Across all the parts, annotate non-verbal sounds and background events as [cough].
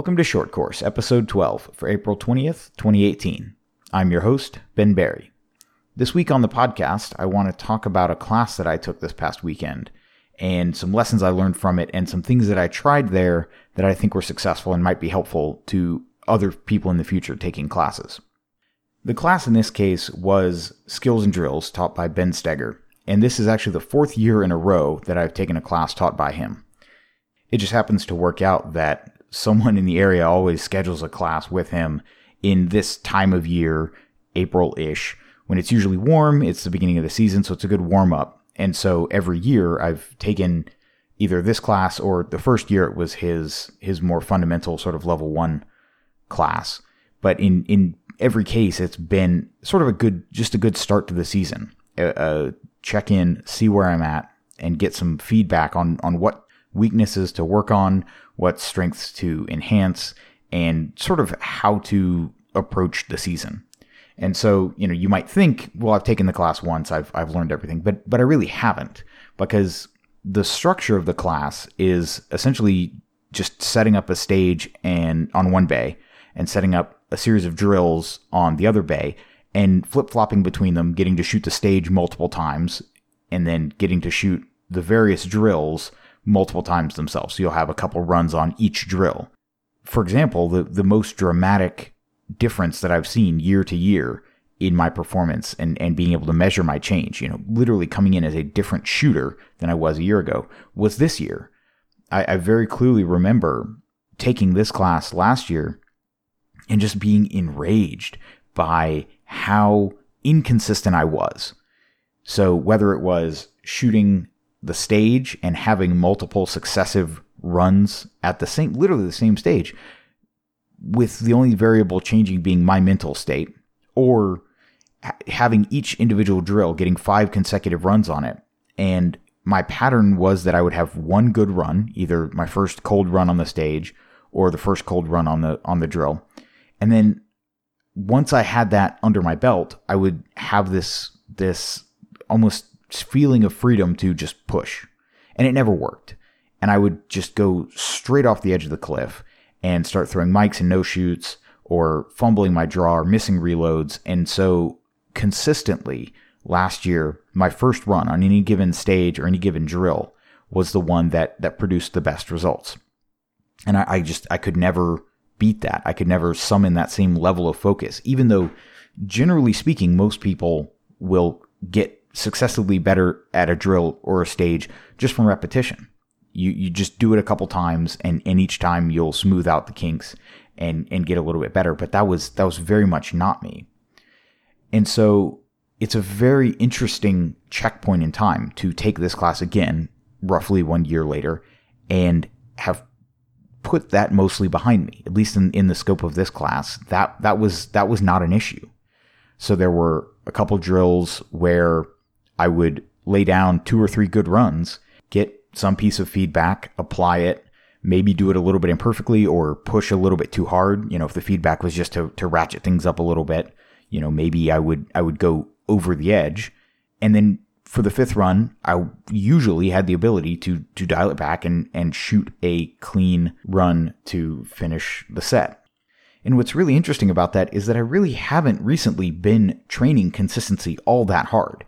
Welcome to Short Course, episode 12 for April 20th, 2018. I'm your host, Ben Barry. This week on the podcast, I want to talk about a class that I took this past weekend and some lessons I learned from it and some things that I tried there that I think were successful and might be helpful to other people in the future taking classes. The class in this case was Skills and Drills taught by Ben Stoeger, and this is actually the fourth year in a row that I've taken a class taught by him. It just happens to work out that someone in the area always schedules a class with him in this time of year, April ish, when it's usually warm. It's the beginning of the season, so it's a good warm up. And so every year I've taken either this class or the first year it was his his more fundamental sort of level one class. But in in every case, it's been sort of a good just a good start to the season. Uh, check in, see where I'm at, and get some feedback on on what weaknesses to work on, what strengths to enhance, and sort of how to approach the season. And so, you know, you might think, well, I've taken the class once, I've I've learned everything, but but I really haven't because the structure of the class is essentially just setting up a stage and on one bay and setting up a series of drills on the other bay and flip-flopping between them, getting to shoot the stage multiple times and then getting to shoot the various drills multiple times themselves. So you'll have a couple runs on each drill. For example, the, the most dramatic difference that I've seen year to year in my performance and, and being able to measure my change, you know, literally coming in as a different shooter than I was a year ago, was this year. I, I very clearly remember taking this class last year and just being enraged by how inconsistent I was. So whether it was shooting the stage and having multiple successive runs at the same, literally the same stage, with the only variable changing being my mental state, or ha- having each individual drill getting five consecutive runs on it. And my pattern was that I would have one good run, either my first cold run on the stage or the first cold run on the on the drill. And then once I had that under my belt, I would have this this almost feeling of freedom to just push. And it never worked. And I would just go straight off the edge of the cliff and start throwing mikes and no shoots or fumbling my draw or missing reloads. And so consistently last year, my first run on any given stage or any given drill was the one that, that produced the best results. And I, I just, I could never beat that. I could never summon that same level of focus, even though generally speaking, most people will get successively better at a drill or a stage just from repetition. You you just do it a couple times and, and each time you'll smooth out the kinks and, and get a little bit better. But that was that was very much not me. And so it's a very interesting checkpoint in time to take this class again, roughly one year later, and have put that mostly behind me, at least in, in the scope of this class. That that was that was not an issue. So there were a couple drills where I would lay down two or three good runs, get some piece of feedback, apply it, maybe do it a little bit imperfectly or push a little bit too hard. You know, if the feedback was just to, to ratchet things up a little bit, you know, maybe I would I would go over the edge. And then for the fifth run, I usually had the ability to to dial it back and, and shoot a clean run to finish the set. And what's really interesting about that is that I really haven't recently been training consistency all that hard.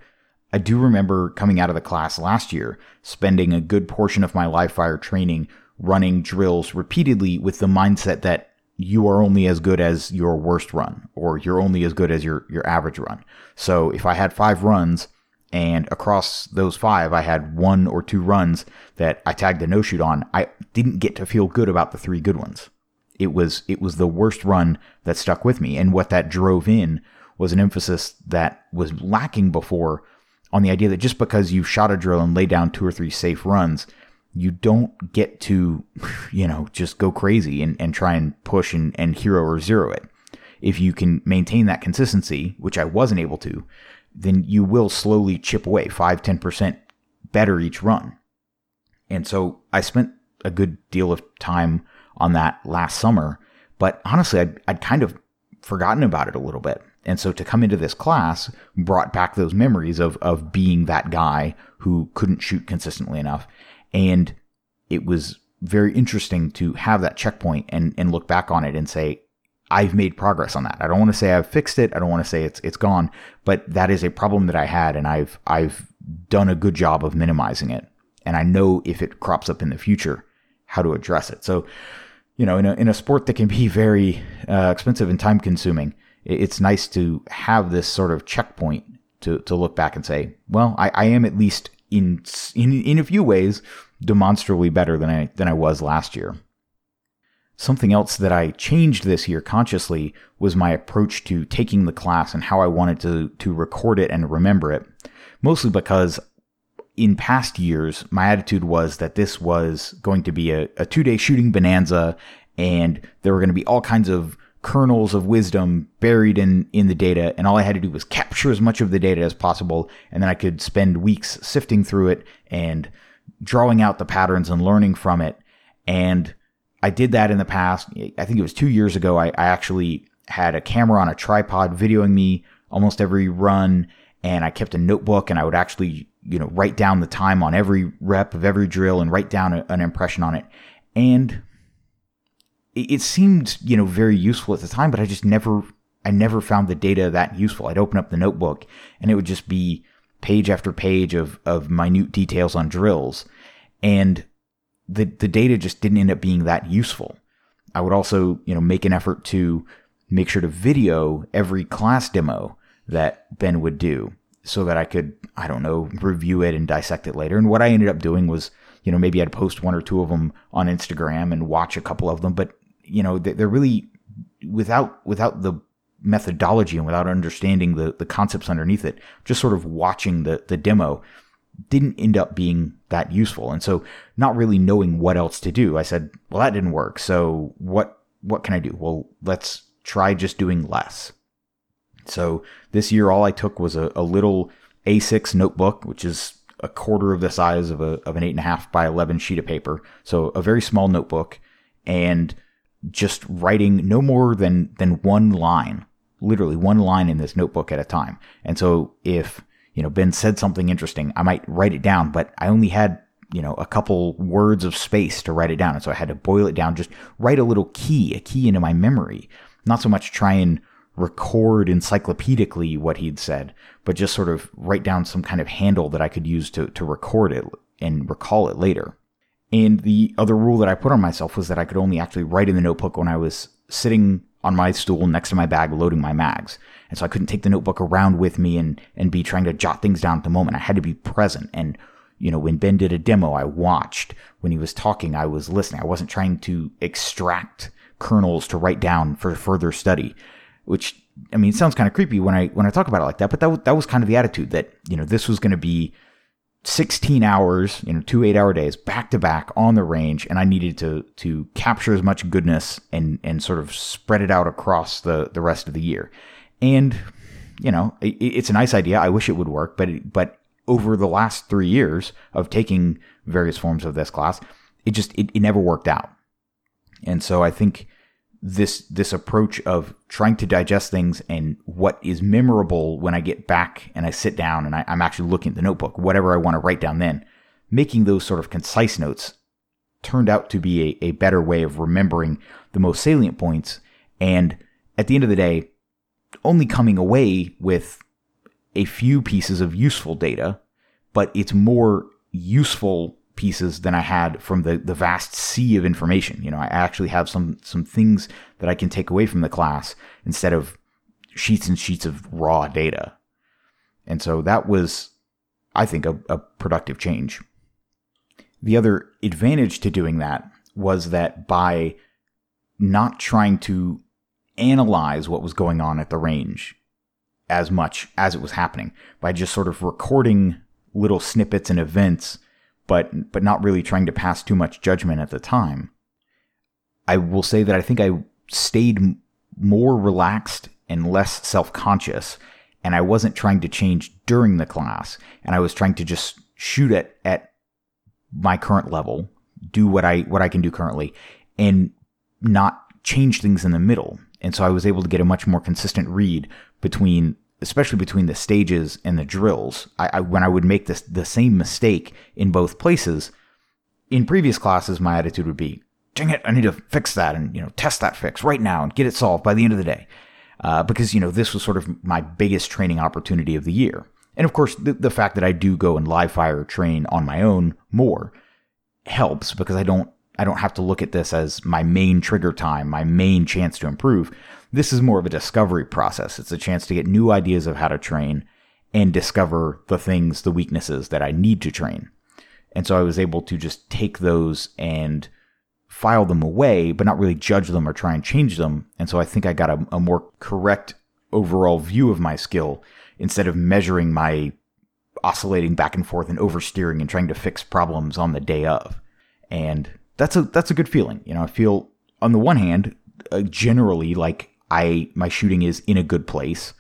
I do remember coming out of the class last year, spending a good portion of my live fire training running drills repeatedly with the mindset that you are only as good as your worst run or you're only as good as your, your average run. So if I had five runs and across those five, I had one or two runs that I tagged a no shoot on, I didn't get to feel good about the three good ones. It was, it was the worst run that stuck with me. And what that drove in was an emphasis that was lacking before on the idea that just because you shot a drill and lay down two or three safe runs, you don't get to, [laughs] you know, just go crazy and, and try and push and, and hero or zero it. If you can maintain that consistency, which I wasn't able to, then you will slowly chip away 5 10% better each run. And so I spent a good deal of time on that last summer, but honestly, I'd, I'd kind of forgotten about it a little bit. And so to come into this class brought back those memories of, of being that guy who couldn't shoot consistently enough. And it was very interesting to have that checkpoint and, and look back on it and say, I've made progress on that. I don't want to say I've fixed it. I don't want to say it's it's gone, but that is a problem that I had and I've I've done a good job of minimizing it. And I know if it crops up in the future, how to address it. So, you know, in a, in a sport that can be very uh, expensive and time consuming, it's nice to have this sort of checkpoint to, to look back and say, well, I, I am at least in, in, in a few ways demonstrably better than I, than I was last year. Something else that I changed this year consciously was my approach to taking the class and how I wanted to, to record it and remember it. Mostly because in past years, my attitude was that this was going to be a, a two day shooting bonanza and there were going to be all kinds of kernels of wisdom buried in, in the data. And all I had to do was capture as much of the data as possible. And then I could spend weeks sifting through it and drawing out the patterns and learning from it. And I did that in the past. I think it was two years ago. I, I actually had a camera on a tripod videoing me almost every run. And I kept a notebook and I would actually, you know, write down the time on every rep of every drill and write down a, an impression on it. And it seemed, you know, very useful at the time, but I just never, I never found the data that useful. I'd open up the notebook and it would just be page after page of, of minute details on drills. And the, the data just didn't end up being that useful. I would also, you know, make an effort to make sure to video every class demo that Ben would do so that I could, I don't know, review it and dissect it later. And what I ended up doing was, you know, maybe I'd post one or two of them on Instagram and watch a couple of them, but you know, they're really without without the methodology and without understanding the the concepts underneath it, just sort of watching the the demo didn't end up being that useful. And so not really knowing what else to do, I said, well, that didn't work. So what what can I do? Well, let's try just doing less. So this year, all I took was a, a little A6 notebook, which is a quarter of the size of a of an eight and a half by eleven sheet of paper. So a very small notebook, and just writing no more than than one line, literally one line in this notebook at a time. And so if you know Ben said something interesting, I might write it down, but I only had you know a couple words of space to write it down, and so I had to boil it down, just write a little key, a key into my memory, not so much try and record encyclopedically what he'd said, but just sort of write down some kind of handle that I could use to to record it and recall it later. And the other rule that I put on myself was that I could only actually write in the notebook when I was sitting on my stool next to my bag loading my mags. And so I couldn't take the notebook around with me and, and be trying to jot things down at the moment. I had to be present. And, you know, when Ben did a demo, I watched. When he was talking, I was listening. I wasn't trying to extract kernels to write down for further study, which, I mean, it sounds kind of creepy when I, when I talk about it like that, but that, that was kind of the attitude that, you know, this was going to be 16 hours, you know, two eight hour days back to back on the range. And I needed to, to capture as much goodness and, and sort of spread it out across the, the rest of the year. And, you know, it, it's a nice idea. I wish it would work, but, it, but over the last three years of taking various forms of this class, it just, it, it never worked out. And so I think this this approach of trying to digest things and what is memorable when I get back and I sit down and I, am actually looking at the notebook, whatever I want to write down then, making those sort of concise notes turned out to be a, a better way of remembering the most salient points. And at the end of the day, only coming away with a few pieces of useful data, but it's more useful pieces than I had from the, the vast sea of information. You know, I actually have some, some things that I can take away from the class instead of sheets and sheets of raw data. And so that was, I think, a, a productive change. The other advantage to doing that was that by not trying to analyze what was going on at the range as much as it was happening, by just sort of recording little snippets and events but but not really trying to pass too much judgment at the time. I will say that I think I stayed more relaxed and less self-conscious and I wasn't trying to change during the class and I was trying to just shoot at at my current level, do what I what I can do currently and not change things in the middle. And so I was able to get a much more consistent read between especially between the stages and the drills, I, I, when I would make this the same mistake in both places, in previous classes, my attitude would be, dang it, I need to fix that and, you know, test that fix right now and get it solved by the end of the day. Uh, because, you know, this was sort of my biggest training opportunity of the year. And of course, the, the fact that I do go and live fire train on my own more helps because I don't I don't have to look at this as my main trigger time, my main chance to improve. This is more of a discovery process. It's a chance to get new ideas of how to train and discover the things, the weaknesses that I need to train. And so I was able to just take those and file them away, but not really judge them or try and change them. And so I think I got a, a more correct overall view of my skill instead of measuring my oscillating back and forth and oversteering and trying to fix problems on the day of. And that's a that's a good feeling. You know, I feel on the one hand, uh, generally like I my shooting is in a good place.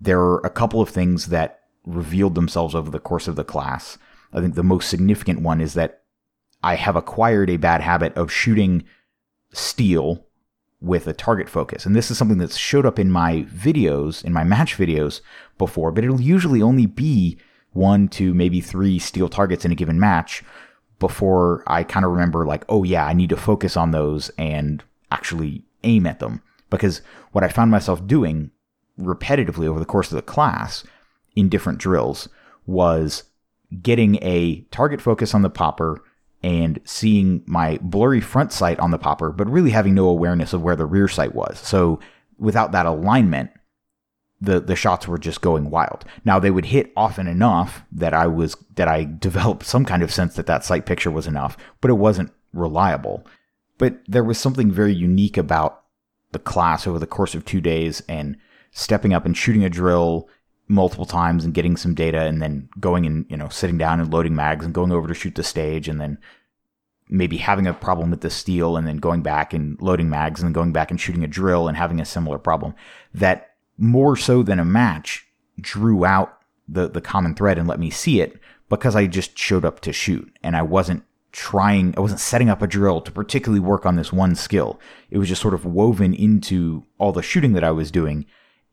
There are a couple of things that revealed themselves over the course of the class. I think the most significant one is that I have acquired a bad habit of shooting steel with a target focus. And this is something that's showed up in my videos, in my match videos before, but it'll usually only be one to maybe three steel targets in a given match before I kind of remember, like, oh yeah, I need to focus on those and actually aim at them. Because what I found myself doing repetitively over the course of the class in different drills was getting a target focus on the popper and seeing my blurry front sight on the popper, but really having no awareness of where the rear sight was. So without that alignment, the the shots were just going wild. Now they would hit often enough that I was that I developed some kind of sense that that sight picture was enough, but it wasn't reliable. But there was something very unique about the class over the course of 2 days and stepping up and shooting a drill multiple times and getting some data and then going and, you know, sitting down and loading mags and going over to shoot the stage and then maybe having a problem with the steel and then going back and loading mags and then going back and shooting a drill and having a similar problem that more so than a match drew out the the common thread and let me see it because I just showed up to shoot and I wasn't trying I wasn't setting up a drill to particularly work on this one skill. It was just sort of woven into all the shooting that I was doing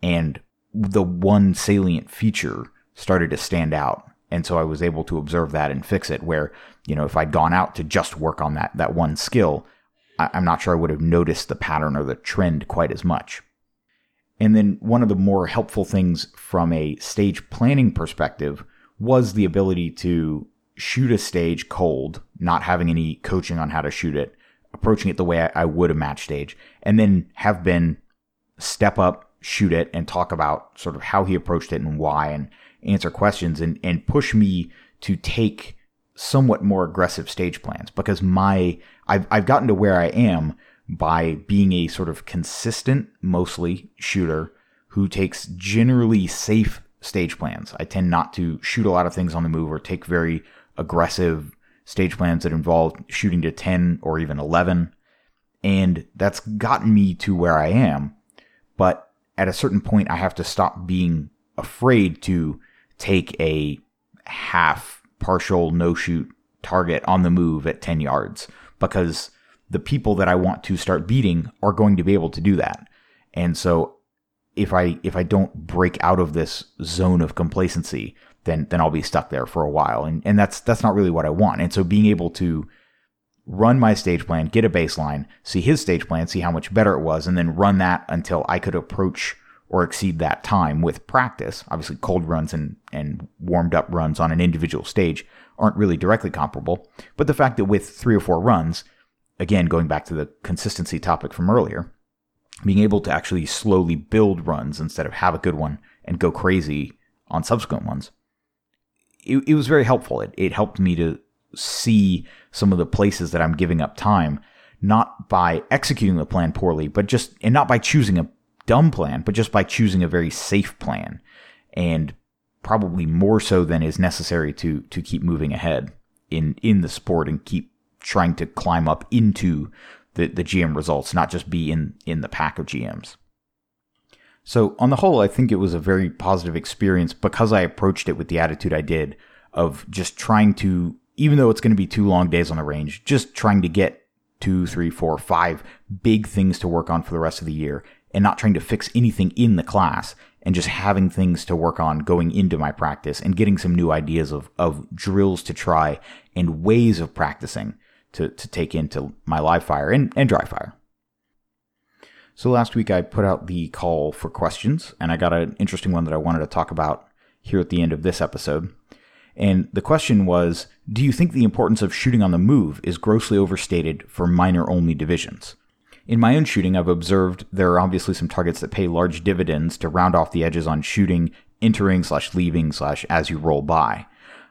and the one salient feature started to stand out. And so I was able to observe that and fix it where, you know, if I'd gone out to just work on that that one skill, I, I'm not sure I would have noticed the pattern or the trend quite as much. And then one of the more helpful things from a stage planning perspective was the ability to shoot a stage cold, not having any coaching on how to shoot it, approaching it the way I, would a match stage, and then have Ben step up, shoot it, and talk about sort of how he approached it and why, and answer questions and, and push me to take somewhat more aggressive stage plans because my I've I've gotten to where I am by being a sort of consistent, mostly shooter who takes generally safe stage plans. I tend not to shoot a lot of things on the move or take very aggressive stage plans that involve shooting to 10 or even 11. And that's gotten me to where I am. But at a certain point, I have to stop being afraid to take a half partial no shoot target on the move at 10 yards because the people that I want to start beating are going to be able to do that. And so if I if I don't break out of this zone of complacency, then then I'll be stuck there for a while. And and that's that's not really what I want. And so being able to run my stage plan, get a baseline, see his stage plan, see how much better it was, and then run that until I could approach or exceed that time with practice. Obviously, cold runs and, and warmed up runs on an individual stage aren't really directly comparable. But the fact that with three or four runs, again, going back to the consistency topic from earlier, being able to actually slowly build runs instead of have a good one and go crazy on subsequent ones, it, it was very helpful. It, it helped me to see some of the places that I'm giving up time, not by executing the plan poorly, but just, and not by choosing a dumb plan, but just by choosing a very safe plan. And probably more so than is necessary to to keep moving ahead in in the sport and keep trying to climb up into the, the GM results, not just be in, in the pack of GMs. So, on the whole, I think it was a very positive experience because I approached it with the attitude I did of just trying to, even though it's going to be two long days on the range, just trying to get two, three, four, five big things to work on for the rest of the year and not trying to fix anything in the class and just having things to work on going into my practice and getting some new ideas of, of drills to try and ways of practicing to, to take into my live fire and, and dry fire. So last week I put out the call for questions and I got an interesting one that I wanted to talk about here at the end of this episode. And the question was Do you think the importance of shooting on the move is grossly overstated for minor only divisions? In my own shooting, I've observed there are obviously some targets that pay large dividends to round off the edges on shooting, entering slash leaving slash as you roll by.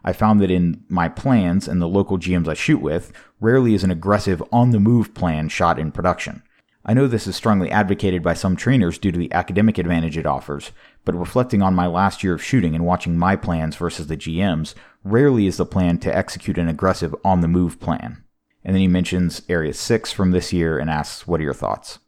I found that in my plans and the local GMs I shoot with, rarely is an aggressive on the move plan shot in production. I know this is strongly advocated by some trainers due to the academic advantage it offers, but reflecting on my last year of shooting and watching my plans versus the GM's, rarely is the plan to execute an aggressive on the move plan. And then he mentions Area 6 from this year and asks, What are your thoughts?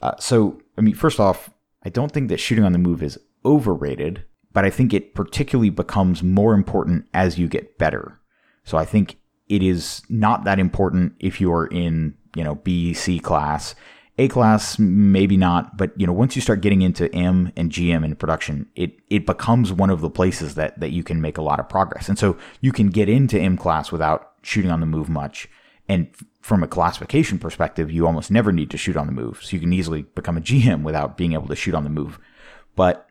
Uh, so, I mean, first off, I don't think that shooting on the move is overrated, but I think it particularly becomes more important as you get better. So I think it is not that important if you're in, you know, B, C class. A class, maybe not, but you know, once you start getting into M and GM in production, it it becomes one of the places that that you can make a lot of progress. And so you can get into M class without shooting on the move much and from a classification perspective, you almost never need to shoot on the move. So you can easily become a GM without being able to shoot on the move. But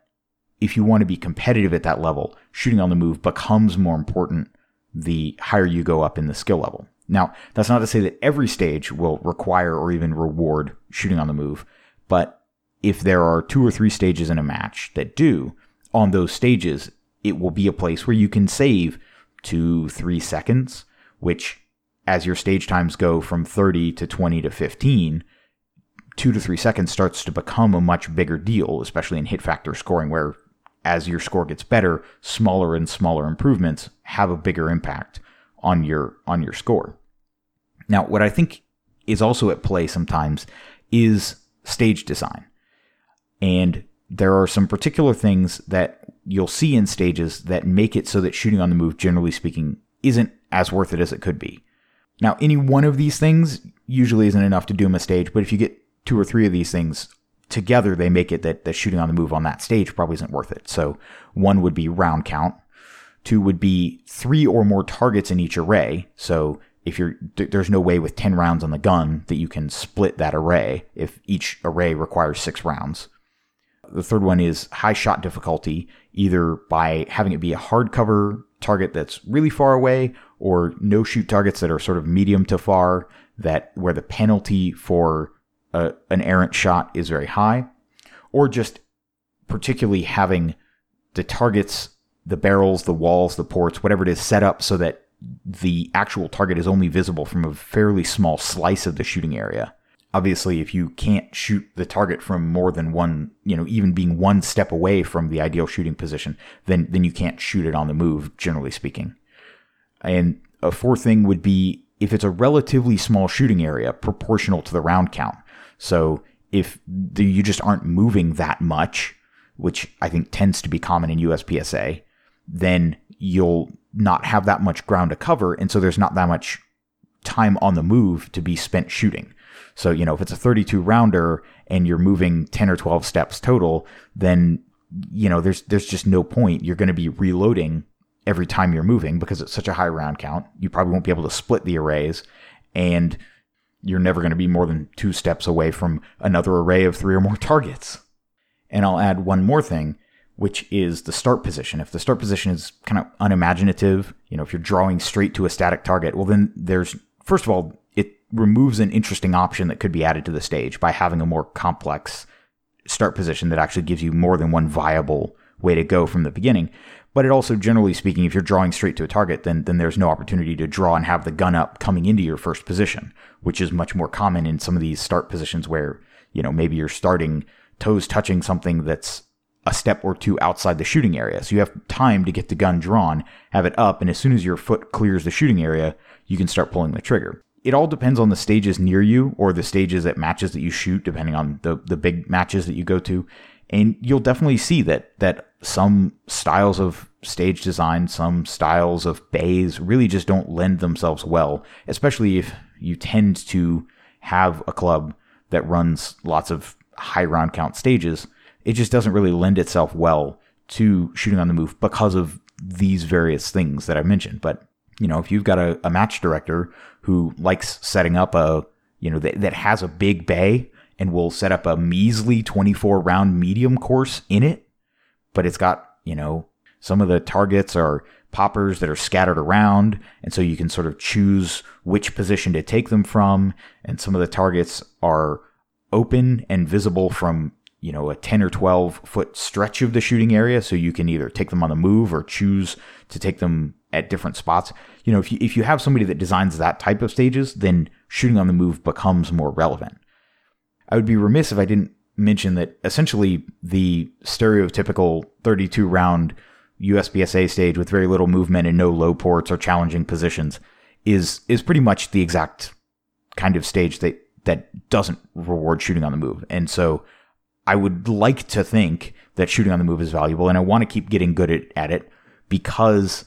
if you want to be competitive at that level, shooting on the move becomes more important the higher you go up in the skill level. Now, that's not to say that every stage will require or even reward shooting on the move, but if there are two or three stages in a match that do, on those stages, it will be a place where you can save two, three seconds, which as your stage times go from 30 to 20 to 15, two to three seconds starts to become a much bigger deal, especially in hit factor scoring, where as your score gets better, smaller and smaller improvements have a bigger impact on your on your score. Now, what I think is also at play sometimes is stage design. And there are some particular things that you'll see in stages that make it so that shooting on the move, generally speaking, isn't as worth it as it could be. Now, any one of these things usually isn't enough to doom a stage, but if you get two or three of these things together, they make it that, that shooting on the move on that stage probably isn't worth it. So one would be round count. Two would be three or more targets in each array. So if you're, there's no way with 10 rounds on the gun that you can split that array if each array requires six rounds. The third one is high shot difficulty, either by having it be a hardcover target that's really far away or no shoot targets that are sort of medium to far that where the penalty for a, an errant shot is very high or just particularly having the targets the barrels the walls the ports whatever it is set up so that the actual target is only visible from a fairly small slice of the shooting area. Obviously if you can't shoot the target from more than one you know even being one step away from the ideal shooting position then then you can't shoot it on the move generally speaking. And a fourth thing would be if it's a relatively small shooting area proportional to the round count. So if the, you just aren't moving that much which i think tends to be common in uspsa then you'll not have that much ground to cover and so there's not that much time on the move to be spent shooting so, you know, if it's a 32 rounder and you're moving 10 or 12 steps total, then, you know, there's, there's just no point. You're going to be reloading every time you're moving because it's such a high round count. You probably won't be able to split the arrays and you're never going to be more than two steps away from another array of three or more [laughs] targets. And I'll add one more thing, which is the start position. If the start position is kind of unimaginative, you know, if you're drawing straight to a static target, well, then there's, first of all, it removes an interesting option that could be added to the stage by having a more complex start position that actually gives you more than one viable way to go from the beginning. But it also, generally speaking, if you're drawing straight to a target, then then there's no opportunity to draw and have the gun up coming into your first position, which is much more common in some of these start positions where you know maybe you're starting toes touching something that's a step or two outside the shooting area. So you have time to get the gun drawn, have it up, and as soon as your foot clears the shooting area, you can start pulling the trigger it all depends on the stages near you or the stages at matches that you shoot, depending on the, the big matches that you go to. And you'll definitely see that that some styles of stage design, some styles of bays really just don't lend themselves well, especially if you tend to have a club that runs lots of high round count stages it just doesn't really lend itself well to shooting on the move because of these various things that I mentioned. But you know, if you've got a, a match director who likes setting up a you know that, that has a big bay and will set up a measly 24 round medium course in it, but it's got you know some of the targets are poppers that are scattered around, and so you can sort of choose which position to take them from, and some of the targets are open and visible from you know a 10 or 12 foot stretch of the shooting area. So you can either take them on the move or choose to take them at different spots. You know if you if you have somebody that designs that type of stages then shooting on the move becomes more relevant. I would be remiss if i didn't mention that essentially the stereotypical 32 round USPSA stage with very little movement and no low ports or challenging positions is is pretty much the exact kind of stage that that doesn't reward shooting on the move. And so I would like to think that shooting on the move is valuable, and I want to keep getting good at, at it because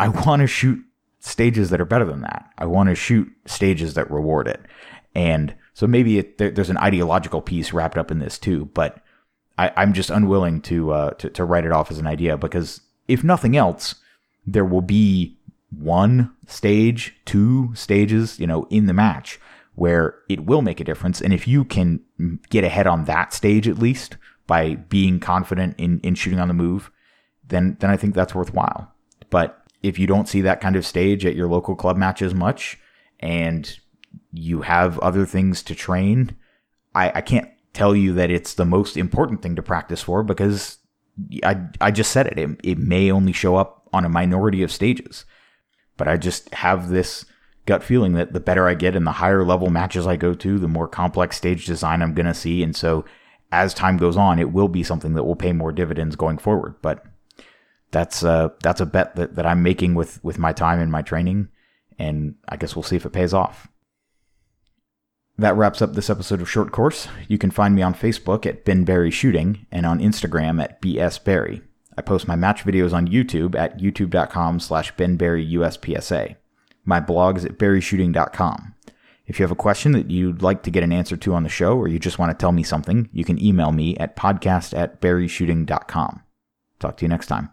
I [laughs] want to shoot stages that are better than that. I want to shoot stages that reward it. And so maybe it, there, there's an ideological piece wrapped up in this too, but I, am just unwilling to, uh, to, to write it off as an idea because if nothing else, there will be one stage, two stages, you know, in the match where it will make a difference. And if you can get ahead on that stage at least by being confident in, in shooting on the move, then then I think that's worthwhile. But if you don't see that kind of stage at your local club matches much and you have other things to train, I, I can't tell you that it's the most important thing to practice for because I I just said it. It, it may only show up on a minority of stages. But I just have this gut feeling that the better I get and the higher level matches I go to, the more complex stage design I'm going to see. And so as time goes on, it will be something that will pay more dividends going forward. But that's uh, that's a bet that, that I'm making with, with my time and my training. And I guess we'll see if it pays off. That wraps up this episode of Short Course. You can find me on Facebook at Ben Barry Shooting and on Instagram at BS Barry. I post my match videos on YouTube at youtube.com slash Ben Barry USPSA. My blog is at barryshooting.com. If you have a question that you'd like to get an answer to on the show, or you just want to tell me something, you can email me at podcast at barryshooting.com. Talk to you next time.